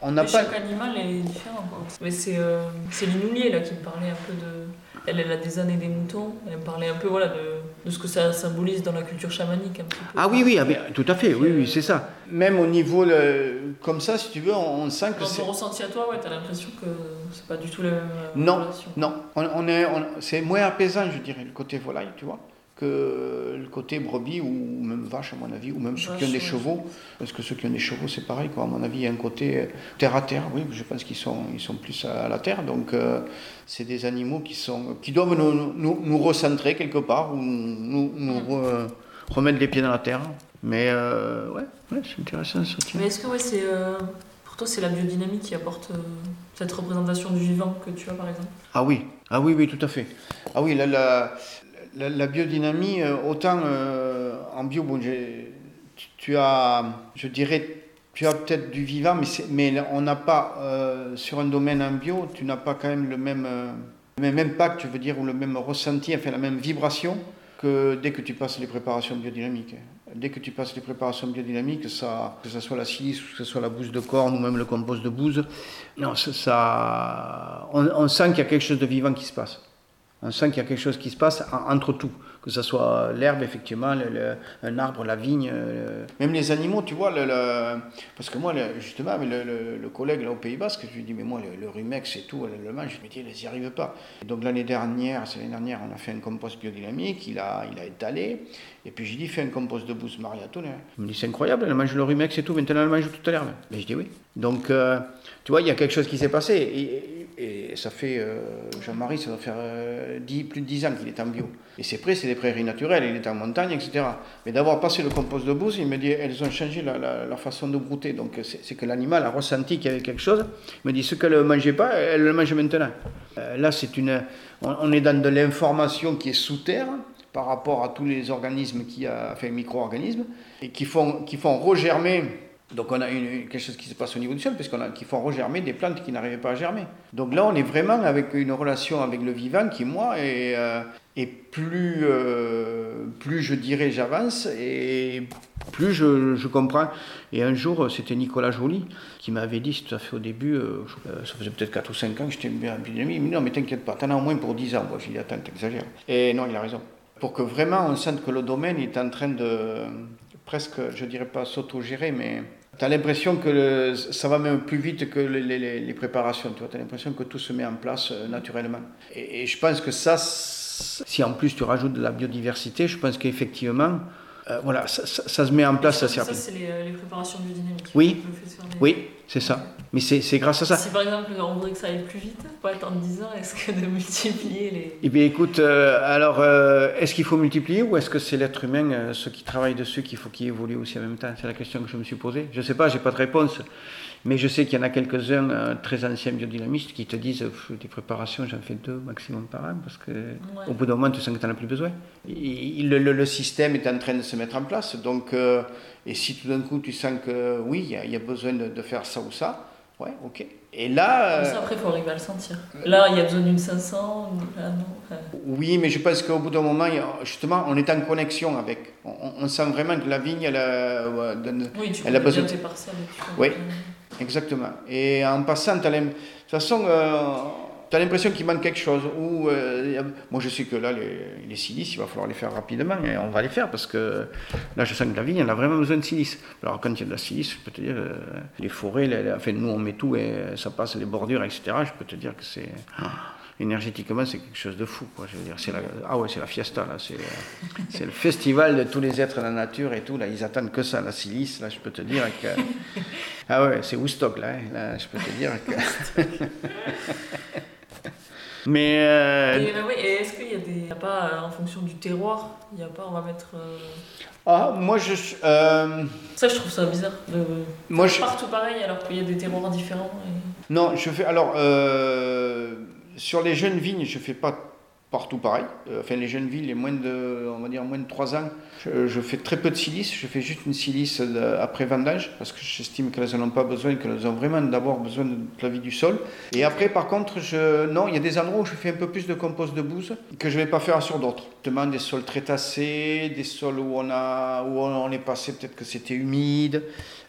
on n'a pas. Chaque animal est différent. Mais c'est euh, l'inoulier là qui me parlait un peu de elle, elle a des ânes et des moutons. Elle me parlait un peu voilà, de, de, ce que ça symbolise dans la culture chamanique. Un petit peu. Ah oui, oui, ah, tout à fait, oui, oui, c'est ça. Même au niveau, le, comme ça, si tu veux, on, sent que c'est... Dans ton ressenti à toi, ouais, tu as l'impression que c'est pas du tout la même non, Non, on, on est, c'est moins apaisant, je dirais, le côté volaille, tu vois que le côté brebis ou même vache à mon avis, ou même ceux qui ont des chevaux, parce que ceux qui ont des chevaux c'est pareil, quoi. à mon avis il y a un côté euh, terre à terre, oui, je pense qu'ils sont, ils sont plus à la terre, donc euh, c'est des animaux qui, sont, qui doivent nous, nous, nous recentrer quelque part, ou nous, nous remettre les pieds dans la terre. Mais euh, ouais, ouais c'est intéressant ça. Mais est-ce que ouais, c'est, pour toi c'est la biodynamie qui apporte cette représentation du vivant que tu as par exemple? Ah oui, ah oui, oui, tout à fait. Ah oui, la, la, biodynamie, euh, autant euh, en bio, bon, tu, as, je dirais, tu as peut-être du vivant, mais, on n'a pas, euh, sur un domaine en bio, tu n'as pas quand même le même, le même impact, je veux dire, ou le même ressenti, enfin la même vibration que dès que tu passes les préparations biodynamiques. Dès que tu passes les préparations biodynamiques, ça, que ce soit la silice, que ce soit la bouse de corne ou même le compost de bouse, non, ça, on sent qu'il y a quelque chose de vivant qui se passe. On sent qu'il y a quelque chose qui se passe entre tout, que ce soit l'herbe, effectivement, un arbre, la vigne. Même les animaux, tu vois, le, parce que moi, justement, le, collègue là, au Pays Basque, je lui dis, mais moi, le, rumex et tout, le mange, je me dis, ils n'y arrivent pas. donc l'année dernière, l'année dernière, on a fait un compost biodynamique, il a, il a étalé, et puis j'ai dit, fais un compost de bouse mariatone. Il me dit, c'est incroyable, elle mange le rumex et tout, maintenant elle mange toute l'herbe. Mais je dis oui. Donc, euh, tu vois, il y a quelque chose qui s'est passé. Et, et ça fait, euh, Jean-Marie, ça doit faire 10, euh, plus de 10 ans qu'il est en bio. Et c'est près, c'est des prairies naturelles, il est en montagne, etc. Mais d'avoir passé le compost de bouse, il me dit, elles ont changé la, façon de brouter. Donc c'est que l'animal a ressenti qu'il y avait quelque chose. Il me dit, ce qu'elle ne mangeait pas, elle le mange maintenant. Euh, là, c'est une, on, est dans de l'information qui est sous terre par rapport à tous les organismes qui a, enfin micro-organismes, et qui font, qui font regermer donc on a une, quelque chose qui se passe au niveau du sol, puisqu'on a, qui font regermer des plantes qui n'arrivaient pas à germer. Donc là, on est vraiment avec une relation avec le vivant qui, moi, est, euh, plus, euh, plus je dirais j'avance et plus je, je, comprends. Et un jour, c'était Nicolas Joly qui m'avait dit, tout à fait au début, euh, ça faisait peut-être 4 ou 5 ans que j'étais bien il m'a dit non mais t'inquiète pas, t'en as au moins pour 10 ans. Moi j'ai dit attends, t'exagères. Et non, il a raison. Pour que vraiment on sente que le domaine est en train de presque, je dirais pas s'auto-gérer, mais tu as l'impression que ça va même plus vite que les, préparations. Tu as l'impression que tout se met en place euh, naturellement. Et, je pense que ça, si en plus tu rajoutes de la biodiversité, je pense qu'effectivement, euh, voilà, ça, se met en place assez rapidement. Ça, c'est les, les, préparations biodynamiques. Oui, oui c'est ça. Mais c'est grâce à ça. Si par exemple on voudrait que ça aille plus vite, pas attendre 10 ans, est-ce que de <laughs> multiplier les. Eh bien écoute, euh, alors euh, est-ce qu'il faut multiplier ou est-ce que c'est l'être humain, ceux qui travaillent dessus, qu'il faut qu'il évolue aussi en même temps? C'est la question que je me suis posée. Je ne sais pas, j'ai pas de réponse. Mais je sais qu'il y en a quelques-uns euh, très anciens biodynamistes qui te disent des préparations, j'en fais deux maximum par an, parce qu'au bout d'un moment, tu sens que tu n'en as plus besoin. le, le, système est en train de se mettre en place. Donc, euh, et si tout d'un coup, tu sens que oui, il y, a besoin de, faire ça ou ça, ouais, ok. Et là. ça, après, il faut arriver à le sentir. Là, il y a besoin d'une 500, là, non. Oui, mais je pense qu'au bout d'un moment, justement, on est en connexion avec. On, sent vraiment que la vigne, elle a, oui, tu elle a besoin. Tes parcelles, oui. Exactement. Et en passant, tu as as l'impression qu'il manque quelque chose. Euh, moi, je sais que là, les, les, silices, il va falloir les faire rapidement et on va les faire parce que là, je sens que la vigne, elle a vraiment besoin de silice. Alors, quand il y a de la silice, je peux te dire, euh, les forêts, enfin, nous, on met tout et ça passe les bordures, etc. Je peux te dire que c'est énergétiquement, c'est quelque chose de fou. Quoi. Je veux dire, c'est la, ah ouais, c'est la fiesta, là. C'est, c'est le festival de tous les êtres de la nature et tout. Là, ils attendent que ça, la silice. Là, je peux te dire que. <laughs> Ah ouais, c'est Woodstock, là. Hein. Là, je peux te dire que. <laughs> Mais. Euh... Et, oui, et est-ce qu'il y a des. Il a pas, euh, en fonction du terroir, il n'y a pas, on va mettre. Euh, ah, moi je. Euh... Ça, je trouve ça bizarre. De... Moi, je... Partout pareil, alors qu'il y a des terroirs différents. Non, je fais. Alors. Sur les jeunes vignes, je ne fais pas partout pareil. Euh, enfin, les jeunes vignes, les moins de, on va dire moins de 3 ans, je, fais très peu de silice. Je fais juste une silice après vendage parce que j'estime qu'elles n'en ont pas besoin, qu'elles ont vraiment d'abord besoin de la vie du sol. Et après, par contre, je, non, il y a des endroits où je fais un peu plus de compost de bouse que je ne vais pas faire sur d'autres. Notamment des sols très tassés, des sols où on, a, où on est passé, peut-être que c'était humide.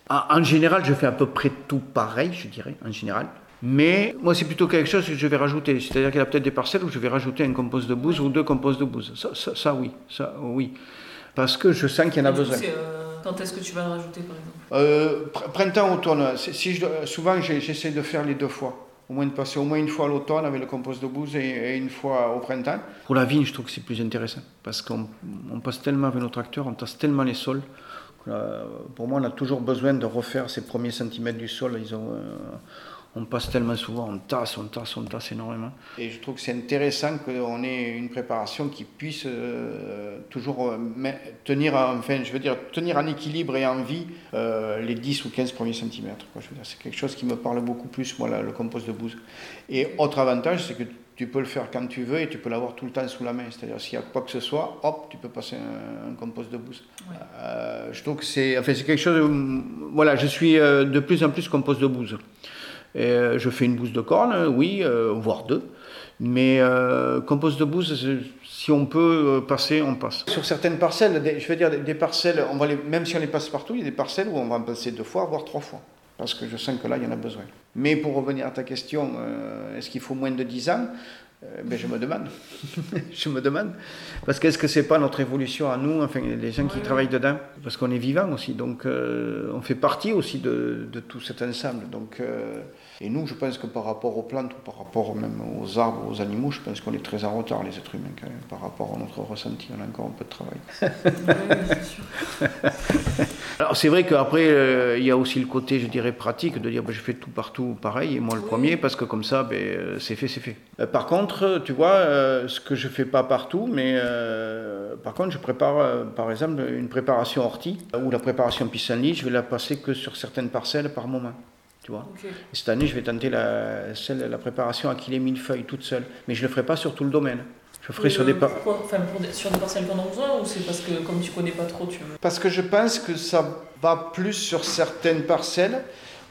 En général, je fais à peu près tout pareil, je dirais, en général. Mais moi, c'est plutôt quelque chose que je vais rajouter. C'est-à-dire qu'il y a peut-être des parcelles où je vais rajouter un compost de bouse ou deux composts de bouse. Ça, ça, oui, ça, oui. Parce que je sens qu'il y en a besoin. Euh, quand est-ce que tu vas le rajouter, par exemple? Euh, Printemps, automne. Si je, souvent, j'essaie de faire les deux fois. Au moins de passer au moins une fois à l'automne avec le compost de bouse et, une fois au printemps. Pour la vigne, je trouve que c'est plus intéressant. Parce qu'on passe tellement avec nos tracteurs, on tasse tellement les sols. pour moi, on a toujours besoin de refaire ces premiers centimètres du sol. Ils ont, euh, on passe tellement souvent, on tasse, on tasse, on tasse énormément. Et je trouve que c'est intéressant qu'on ait une préparation qui puisse euh, toujours euh, tenir, enfin, je veux dire, tenir en équilibre et en vie euh, les 10 ou 15 premiers centimètres. C'est quelque chose qui me parle beaucoup plus, moi, le compost de bouse. Et autre avantage, c'est que tu peux le faire quand tu veux et tu peux l'avoir tout le temps sous la main. C'est-à-dire, s'il y a quoi que ce soit, hop, tu peux passer un, compost de bouse. je trouve que c'est, enfin, c'est quelque chose. voilà, je suis de plus en plus compost de bouse. Euh, je fais une bouse de corne, oui, euh, voire deux. Mais euh, compost de bouse, si on peut passer, on passe. Sur certaines parcelles, je veux dire des, parcelles, même si on les passe partout, il y a des parcelles où on va en passer deux fois, voire trois fois. Parce que je sens que là, il y en a besoin. Mais pour revenir à ta question, est-ce qu'il faut moins de 10 ans? Ben, je me demande. <laughs> je me demande. Parce qu'est-ce que c'est pas notre évolution à nous, enfin les gens qui travaillent dedans? Parce qu'on est vivant aussi, donc on fait partie aussi de, de, tout cet ensemble. Donc et nous, je pense que par rapport aux plantes ou par rapport même aux arbres, aux animaux, je pense qu'on est très en retard, les êtres humains, quand même, par rapport à notre ressenti. On a encore un peu de travail. <laughs> <laughs> Alors, c'est vrai qu'après, euh, il y a aussi le côté, je dirais, pratique de dire ben, je fais tout partout pareil, et moi le premier, parce que comme ça, ben, euh, c'est fait, c'est fait. Euh, par contre, tu vois, ce que je fais pas partout, mais par contre, je prépare, par exemple, une préparation ortie, ou la préparation pissenlit, je vais la passer que sur certaines parcelles par moment cette année, je vais tenter la, celle, la préparation à qu'il ait mille feuilles toute seule. Mais je ne le ferai pas sur tout le domaine. Je ferai sur, des enfin, sur des parcelles qu'on a besoin ou c'est parce que comme tu connais pas trop, tu veux Parce que je pense que ça va plus sur certaines parcelles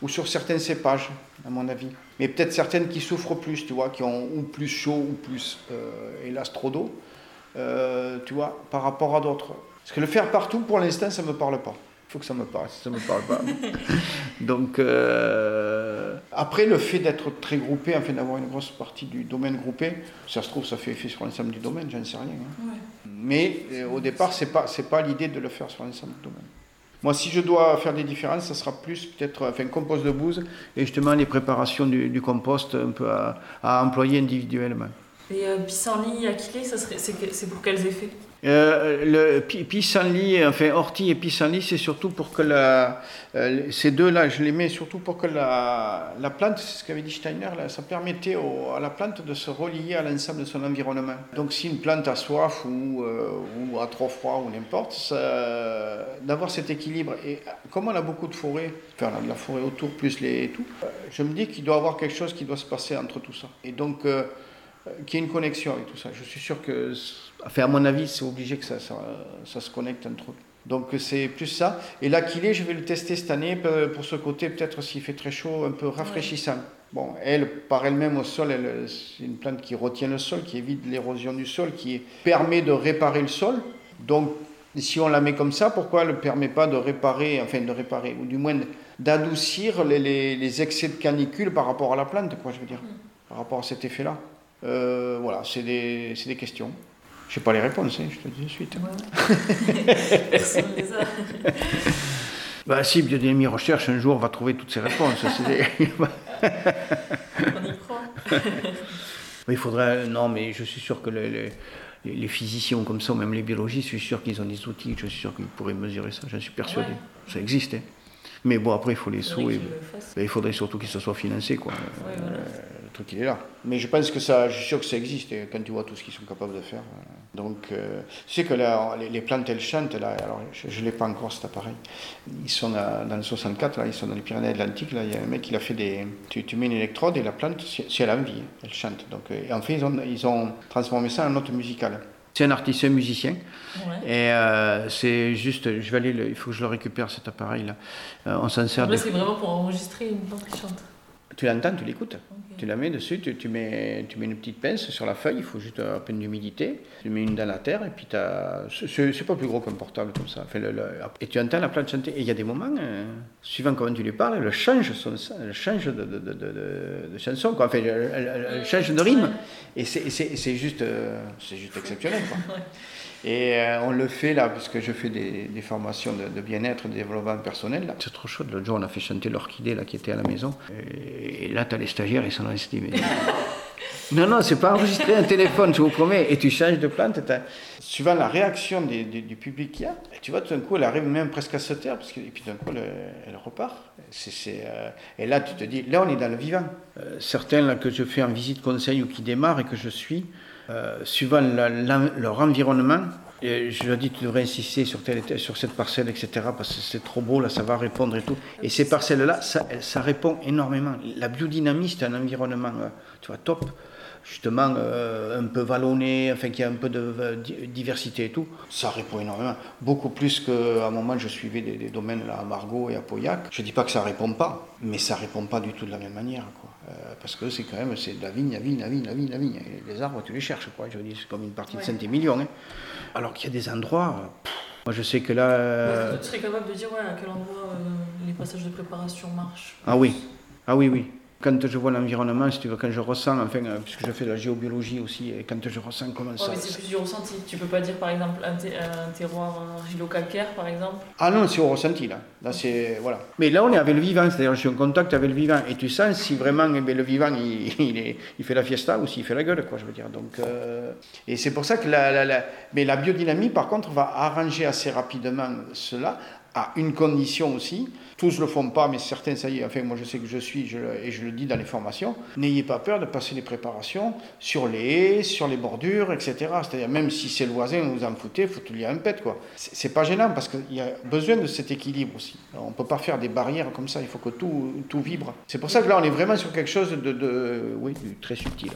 ou sur certains cépages, à mon avis. Mais peut-être certaines qui souffrent plus, tu vois, qui ont ou plus chaud ou plus, euh, hélas, trop d'eau, euh, tu vois, par rapport à d'autres. Parce que le faire partout, pour l'instant, ça ne me parle pas faut que ça me parle, ça me parle pas. <laughs> Donc, euh, après, le fait d'être très groupé, enfin d'avoir une grosse partie du domaine groupé, ça se trouve, ça fait effet sur l'ensemble du domaine, j'en sais rien. Hein. Mais euh, au départ, c'est pas, c'est pas l'idée de le faire sur l'ensemble du domaine. Moi, si je dois faire des différences, ça sera plus peut-être enfin, compost de bouse et justement les préparations du, compost un peu à, à employer individuellement. Et euh, pissenlit, aquilée, ça serait, c'est pour quels effets? Euh, le pi- pissenlit, enfin ortie et pissenlit, c'est surtout pour que la, euh, ces deux-là, je les mets surtout pour que la, la plante, c'est ce qu'avait dit Steiner, ça permettait à la plante de se relier à l'ensemble de son environnement. Donc si une plante a soif ou, euh, ou a trop froid ou n'importe, d'avoir cet équilibre. Et comme on a beaucoup de forêts, enfin la, forêt autour plus les et tout, euh, je me dis qu'il doit y avoir quelque chose qui doit se passer entre tout ça. Et donc qu'il y ait une connexion avec tout ça. Je suis sûr que, enfin, à mon avis, c'est obligé que ça, ça, se connecte entre eux. Donc c'est plus ça. Et l'aquilée, je vais le tester cette année pour ce côté, peut-être s'il fait très chaud, un peu rafraîchissant. Bon, elle, par elle-même au sol, c'est une plante qui retient le sol, qui évite l'érosion du sol, qui permet de réparer le sol. Donc, si on la met comme ça, pourquoi elle ne permet pas de réparer, enfin de réparer, ou du moins d'adoucir les- les excès de canicule par rapport à la plante, quoi, je veux dire, par rapport à cet effet-là? Euh, Voilà, c'est des, c'est des questions. Je n'ai pas les réponses, hein, je te dis de suite. Personne ne les a. Bah, si Biodynamie Recherche un jour va trouver toutes ces réponses. c'est des- On y croit. Mais <laughs> il faudrait. Non, mais je suis sûr que le- le- les, les physiciens comme ça, ou même les biologistes, je suis sûr qu'ils ont des outils, je suis sûr qu'ils pourraient mesurer ça, j'en suis persuadé. Ouais. Ça existe. hein. Mais bon, après, il faut les sous. Et, ben, il faudrait surtout qu'il se soit financé. Quoi. Ouais, voilà. Euh, le truc, il est là. Mais je pense que ça, je suis sûr que ça existe et quand tu vois tout ce qu'ils sont capables de faire. euh, Donc, euh, tu sais que là, les, les plantes, elles chantent. Là, alors, je ne l'ai pas encore cet appareil. Ils sont à- dans le 64, là, ils sont dans les Pyrénées-Atlantiques. Là, il y a un mec qui a fait des. Tu, tu mets une électrode et la plante, si, si elle a envie, elle chante. Donc, euh, et en fait, ils ont, ils ont transformé ça en note musicale. C'est un artiste, un musicien. Ouais. Et euh, c'est juste, je vais aller, le- il faut que je le récupère cet appareil-là. Euh, on s'en sert. Là, de- c'est vraiment pour enregistrer une plante qui chante. Tu l'entends, tu l'écoutes. Tu la mets dessus, tu, tu mets, tu mets une petite pince sur la feuille, il faut juste à peine d'humidité. Tu mets une dans la terre et puis t'as- c'est- pas plus gros qu'un portable comme ça. Enfin, le- le- et tu entends la plante chanter. Et il y a des moments, euh, suivant comment tu lui parles, elle change, son, elle change de, de, de, de- de chanson, quoi. Enfin, elle, elle- elle change de rythme. Et c'est- juste, euh, c'est juste exceptionnel. Quoi. <laughs> Et euh, on le fait là, parce que je fais des, des formations de, de bien-être, de développement personnel. là. C'est trop chouette. L'autre jour, on a fait chanter l'orchidée là, qui était à la maison. Et, et là, tu as les stagiaires, ils sont mais- <laughs> non, non, c'est pas enregistré un téléphone, je vous promets. Et tu changes de plante. Suivant la réaction des- du public qu'il y a, et tu vois, tout d'un coup, elle arrive même presque à se taire, parce que, et puis d'un coup, elle, elle repart. Euh, et là, tu te dis, là, on est dans le vivant. Euh, certains là, que je fais en visite conseil ou qui démarrent et que je suis, euh, suivant leur environnement, et je leur dis, tu devrais insister sur, sur cette parcelle, etc., parce que c'est trop beau, là, ça va répondre et tout. Et ces parcelles-là, ça, répond énormément. La biodynamie, c'est un environnement, euh, tu vois, top. Justement, euh, un peu vallonné, enfin, qui a un peu de di- diversité et tout. Ça répond énormément. Beaucoup plus qu'à un moment, je suivais des, domaines là, à Margot et à Pauillac. Je dis pas que ça répond pas, mais ça répond pas du tout de la même manière, quoi. Euh, parce que c'est quand même, c'est de la vigne, la vigne, la vigne, la vigne, la vigne. Et les arbres, tu les cherches, quoi. Je dis, c'est comme une partie de Saint-Émilion. hein. Alors qu'il y a des endroits, euh, pff, moi je sais que là. euh, Tu serais capable de dire ouais, à quel endroit euh, les passages de préparation marchent Ah oui, ah oui, oui. Quand je vois l'environnement, si tu veux, quand je ressens, enfin, euh, puisque je fais de la géobiologie aussi, et quand je ressens comment Ouais, ça. mais c'est plus du ressenti. Tu peux pas dire par exemple un, ter- un terroir argilo-calcaire par exemple? Ah non, c'est au ressenti là. Là c'est voilà. Mais là on est avec le vivant, c'est-à-dire je suis en contact avec le vivant et tu sens si vraiment eh bien, le vivant il, <laughs> il, est- il fait la fiesta ou s'il fait la gueule quoi, je veux dire. Donc euh, et c'est pour ça que la, la- la- mais la biodynamie par contre va arranger assez rapidement cela à une condition aussi. Tous le font pas, mais certains ça y est. Enfin moi je sais que je suis et je le dis dans les formations. N'ayez pas peur de passer les préparations sur les haies, sur les bordures, etc. C'est-à-dire même si c'est le voisin, vous en foutez, faut lui un pet quoi. C'est pas gênant parce qu'il y a besoin de cet équilibre aussi. On peut pas faire des barrières comme ça. Il faut que tout, tout vibre. C'est pour ça que là on est vraiment sur quelque chose de, oui, très subtil.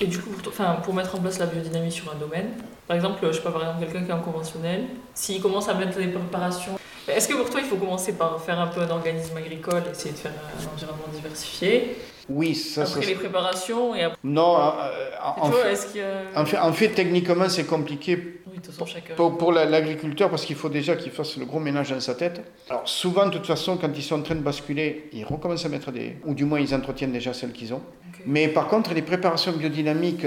Et du coup, pour, enfin, pour mettre en place la biodynamie sur un domaine, par exemple, je sais pas, par exemple, quelqu'un qui est en conventionnel, s'il commence à mettre des préparations, est-ce que pour toi il faut commencer par faire un peu un organisme agricole, essayer de faire un environnement diversifié, Oui, ça, ça- après les préparations et après. non. euh, en, tu vois, fait, a. en fait, en fait, techniquement, c'est compliqué Oui. Pour, pour la- l'agriculteur, parce qu'il faut déjà qu'il fasse le gros ménage dans sa tête. Alors souvent, de toute façon, quand ils sont en train de basculer, ils recommencent à mettre des... Ou du moins, ils entretiennent déjà celles qu'ils ont. Mais par contre, les préparations biodynamiques,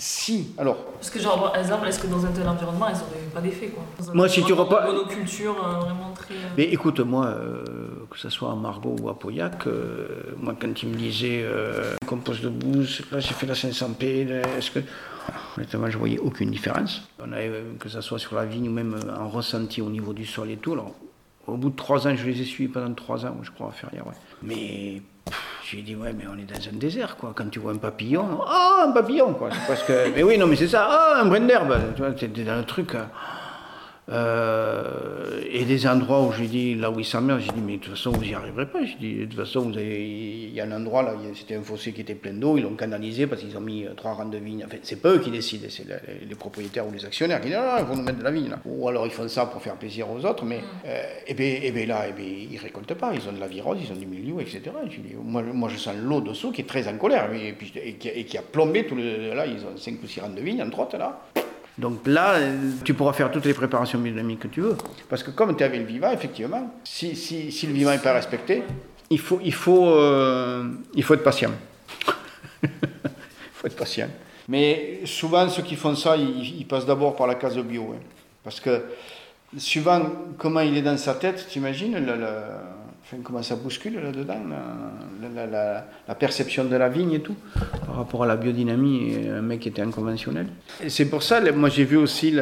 si... Alors, Parce que, genre, par exemple, est-ce que dans un tel environnement, elles n'auraient pas d'effet quoi Moi, si tu repars- de Monoculture euh, vraiment très. euh, mais écoute, moi, euh, que ce soit à Margot ou à Pauillac, euh, moi, quand ils me disaient compost de bouse, là, j'ai fait la 500p, là, est-ce que... honnêtement, je voyais aucune différence. On avait, que ce soit sur la vigne ou même en ressenti au niveau du sol et tout. Alors, au bout de trois ans, je les ai suivis pendant trois ans, je crois, à faire ouais. Mais j'ai dit, ouais, mais on est dans un désert, quoi. Quand tu vois un papillon, oh, un papillon, quoi. Parce que, mais oui, non, mais c'est ça, oh, un brin d'herbe. Tu vois, dans un truc. Euh, et des endroits où j'ai dit, là où il s'emmerde, j'ai dit, mais de toute façon, vous n'y arriverez pas. J'ai dit, de toute façon, vous avez, il y a un endroit là, c'était un fossé qui était plein d'eau, ils l'ont canalisé parce qu'ils ont mis euh, trois rangs de vignes. Enfin, c'est pas eux qui décident, c'est les, propriétaires ou les actionnaires qui disent, non, il faut nous mettre de la vigne là. Ou alors ils font ça pour faire plaisir aux autres, mais, mm. euh, et bien et ben là, et ben, ils récoltent pas, ils ont de la virose, ils ont du milieu, etc. Dit, moi, moi, je sens l'eau dessous qui est très en colère, et, puis, et, qui, et qui a plombé tout le. Là, ils ont cinq ou six rangs de vignes, entre autres, là. Donc là, tu pourras faire toutes les préparations biodynamiques que tu veux. Parce que comme tu avais le vivant, effectivement, si, si, si le vivant n'est pas respecté, il faut, il faut, euh, il faut être patient. <laughs> il faut être patient. Mais souvent, ceux qui font ça, ils, passent d'abord par la case bio. Hein. Parce que, suivant comment il est dans sa tête, tu imagines le, comment ça bouscule là-dedans, la, perception de la vigne et tout, par rapport à la biodynamie, et un mec qui était inconventionnel. C'est pour ça, moi j'ai vu aussi,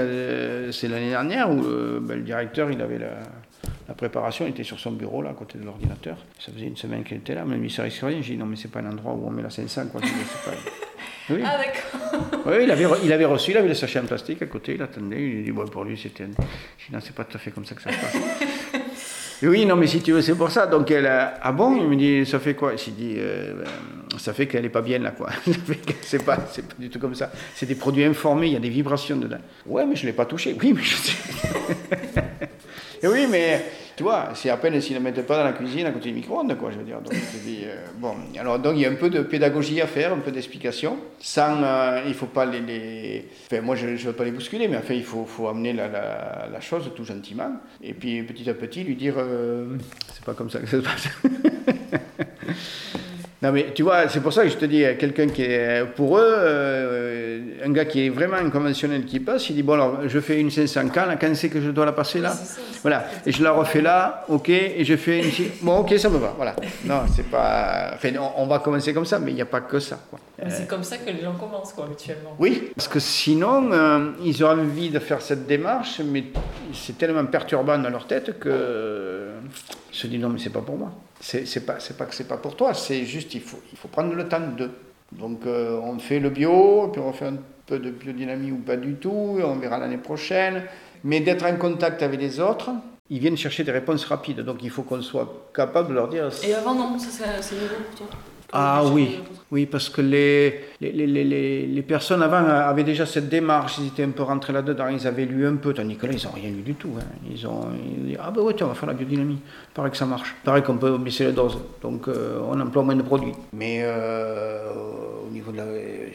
c'est l'année dernière, où euh, ben, le directeur, il avait la, préparation, il était sur son bureau, là, à côté de l'ordinateur. Ça faisait une semaine qu'il était là, mais lui, ça risque rien. J'ai dit, non, mais c'est pas un endroit où on met la 500, quoi. <laughs> Oui. Ah, d'accord. Oui, il avait, il avait reçu, il avait le sachet en plastique à côté, il attendait, il dit, bon, pour lui, c'était. Non, c'est pas tout à fait comme ça que ça se passe. <laughs> Oui, non, mais si tu veux, c'est pour ça. Donc, elle a, ah bon? Il me dit, ça fait quoi? J'ai dit, euh, ben, ça fait qu'elle n'est pas bien là, quoi. <laughs> c'est pas, c'est pas du tout comme ça. C'est des produits informés, il y a des vibrations dedans. Ouais, mais je l'ai pas touché. Oui, mais je sais. <laughs> oui, mais tu c'est à peine s'ils ne mettent pas dans la cuisine à côté du micro-ondes, quoi, je veux dire. Donc, euh, bon, alors, donc, il y a un peu de pédagogie à faire, un peu d'explication. Sans, euh, il faut pas les. moi, je ne veux pas les bousculer, mais enfin, il faut, amener la, la, chose tout gentiment. Et puis, petit à petit, lui dire euh, c'est pas comme ça que ça se passe. <laughs> Non, mais tu vois, c'est pour ça que je te dis, quelqu'un qui est, pour eux, euh, un gars qui est vraiment inconventionnel qui passe, il dit, bon alors, je fais une 500 quand, quand c'est que je dois la passer là? Voilà, et je la refais là, ok, et je fais une... Bon, ok, ça me va, voilà. Non, c'est pas... Enfin, on, va commencer comme ça, mais il n'y a pas que ça, quoi. C'est comme ça que les gens commencent, quoi, habituellement. Oui, parce que sinon, euh, ils ont envie de faire cette démarche, mais c'est tellement perturbant dans leur tête que... Ils se disent, non, mais c'est pas pour moi c'est pas, pas que c'est pas pour toi, c'est juste il faut, il faut prendre le temps de. Donc euh, on fait le bio, puis on fait un peu de biodynamie ou pas du tout, et on verra l'année prochaine. Mais d'être en contact avec les autres, ils viennent chercher des réponses rapides. Donc il faut qu'on soit capable de leur dire. Et avant, non, ça c'est nouveau pour toi ah oui, oui, parce que les, les, les, les, personnes avant avaient déjà cette démarche, ils étaient un peu rentrés là-dedans, ils avaient lu un peu, tandis que là, ils n'ont rien lu du tout. Hein. Ils ont dit, ah ben ouais, tiens, on va faire la biodynamie. Pareil que ça marche. Pareil qu'on peut baisser les doses. Donc euh, on emploie moins de produits. Mais euh, au niveau de la.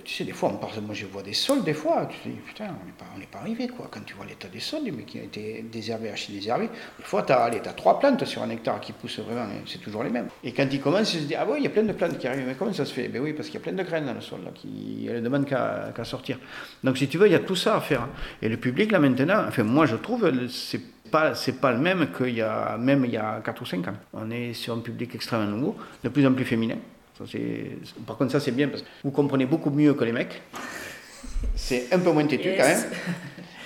Tu sais, des fois, on parle, moi je vois des sols, des fois, tu te dis, putain, on n'est pas, pas arrivé, quoi. Quand tu vois l'état des sols, mais qui ont été désherbés, archi-désherbés, des fois, tu as, as, trois plantes sur un hectare qui poussent vraiment, c'est toujours les mêmes. Et quand ils commencent, ils se disent, ah oui, il y a plein de plantes qui arrivent, mais comment ça se fait? Ben oui, parce qu'il y a plein de graines dans le sol, là, qui ne demandent qu'à sortir. Donc si tu veux, il y a tout ça à faire. Et le public, là, maintenant, enfin, moi, je trouve, c'est pas, c'est pas le même qu'il y a, même il y a 4 ou 5 ans. On est sur un public extrêmement nouveau, de plus en plus féminin. par contre, ça c'est bien parce que vous comprenez beaucoup mieux que les mecs. C'est un peu moins têtu quand même.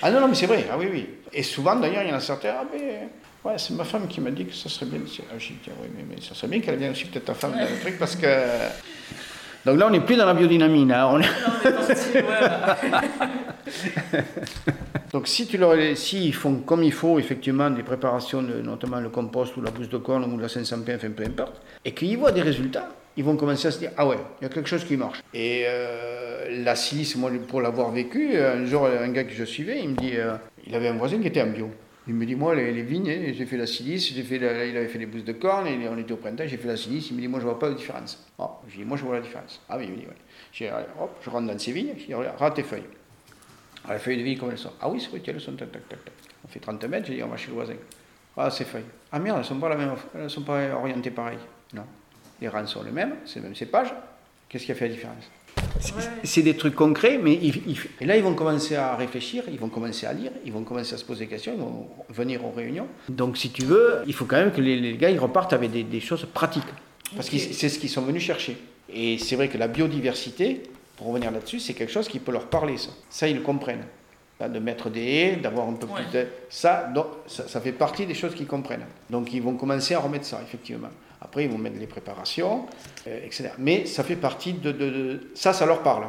Ah non, non, mais c'est vrai, ah oui, oui. Et souvent d'ailleurs, il y en a certains, ah mais ouais, c'est ma femme qui m'a dit que ça serait bien. Ah, j'ai dit, oui, mais, mais, ça serait bien qu'elle vienne aussi peut-être ta femme dans le truc parce que. <laughs> Donc là, on n'est plus dans la biodynamie, là. On est... <laughs> Donc si tu leur, si ils font comme il faut effectivement des préparations, de, notamment le compost ou la bouse de corne ou la 500 enfin peu importe, et qu'ils voient des résultats, ils vont commencer à se dire ah ouais, il y a quelque chose qui marche. Et euh, la silice, moi pour l'avoir vécu, un jour un gars que je suivais, il me dit, euh, il avait un voisin qui était en bio. Il me dit, moi, les, vignes, hein, j'ai fait la silice, j'ai fait il avait fait les bousses de corne, on était au printemps, j'ai fait la silice. Il me dit, moi, je vois pas de différence. Oh, j'ai dit, moi, je vois la différence. Ah oui, il me dit, ouais. Hop, je rentre dans ces vignes, je dis, regarde tes feuilles. Ah, les feuilles de vigne, comme elles sont? Ah oui, c'est vrai, elles sont, tac, tac, tac, tac. On fait 30 mètres, j'ai dit, on va chez le voisin. Ah, ces feuilles. Ah merde, elles sont pas la même, elles sont pas orientées pareil. Non. Les rangs sont les mêmes, c'est le même cépage. Qu'est-ce qui a fait la différence? C'est des trucs concrets, mais et là, ils vont commencer à réfléchir, ils vont commencer à lire, ils vont commencer à se poser des questions, ils vont venir aux réunions. Donc, si tu veux, il faut quand même que les, gars ils repartent avec des, choses pratiques. Parce que c'est ce qu'ils sont venus chercher. Et c'est vrai que la biodiversité, pour revenir là-dessus, c'est quelque chose qui peut leur parler, ça. Ça, ils le comprennent. De mettre des haies, d'avoir un peu plus de... Ça, ça, fait partie des choses qu'ils comprennent. Donc, ils vont commencer à remettre ça, effectivement. Après, ils vont mettre les préparations, euh, etc. Mais ça fait partie de, Ça, ça leur parle.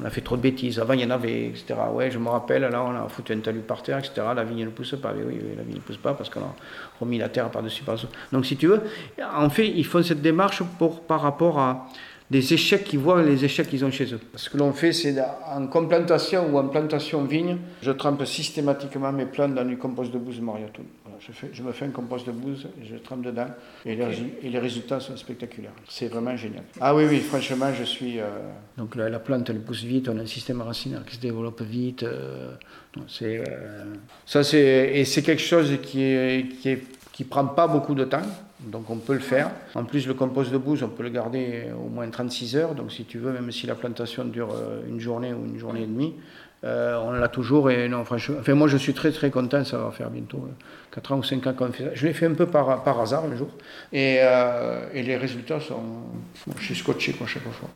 On a fait trop de bêtises. Avant, il y en avait, etc. Ouais, je me rappelle, là, on a foutu un talus par terre, etc. La vigne ne pousse pas. oui, la vigne ne pousse pas parce qu'on a remis la terre par-dessus, par-dessus. Donc, si tu veux, en fait, ils font cette démarche pour, par rapport à des échecs qu'ils voient, les échecs qu'ils ont chez eux. Ce que l'on fait, c'est en complantation ou en plantation vigne, je trempe systématiquement mes plantes dans du compost de bouse Mariaton. je, fais, je, me fais un compost de bouse, je trempe dedans, et les, et les résultats sont spectaculaires. C'est vraiment génial. Ah oui, oui, franchement, je suis... Euh, donc la, plante, elle pousse vite, on a un système racinaire qui se développe vite. Euh, c'est, euh, ça, c'est, et c'est quelque chose qui est, qui est qui prend pas beaucoup de temps. Donc on peut le faire. En plus, le compost de bouse, on peut le garder au moins 36 heures. Donc si tu veux, même si la plantation dure euh, une journée ou une journée et demie, euh, on l'a toujours. Et non, franchement, enfin, moi je suis très très content. Ça va faire bientôt 4 euh, ans ou 5 ans qu'on fait ça. Je l'ai fait un peu par, par hasard le jour. Et, et les résultats sont. je suis scotché quoi, chaque fois.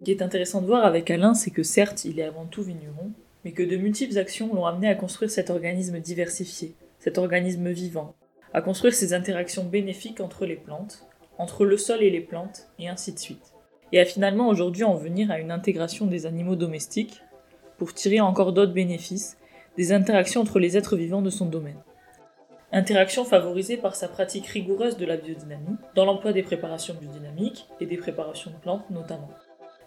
Ce qui est intéressant de voir avec Alain, c'est que certes, il est avant tout vigneron, mais que de multiples actions l'ont amené à construire cet organisme diversifié, cet organisme vivant, à construire ces interactions bénéfiques entre les plantes, entre le sol et les plantes, et ainsi de suite. Et à finalement aujourd'hui en venir à une intégration des animaux domestiques, pour tirer encore d'autres bénéfices, des interactions entre les êtres vivants de son domaine. Interaction favorisée par sa pratique rigoureuse de la biodynamie, dans l'emploi des préparations biodynamiques et des préparations de plantes notamment.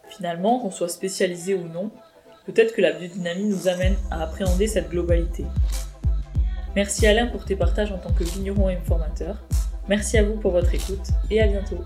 Finalement, qu'on soit spécialisé ou non, peut-être que la biodynamie nous amène à appréhender cette globalité, Merci Alain pour tes partages en tant que vigneron et formateur. Merci à vous pour votre écoute et à bientôt.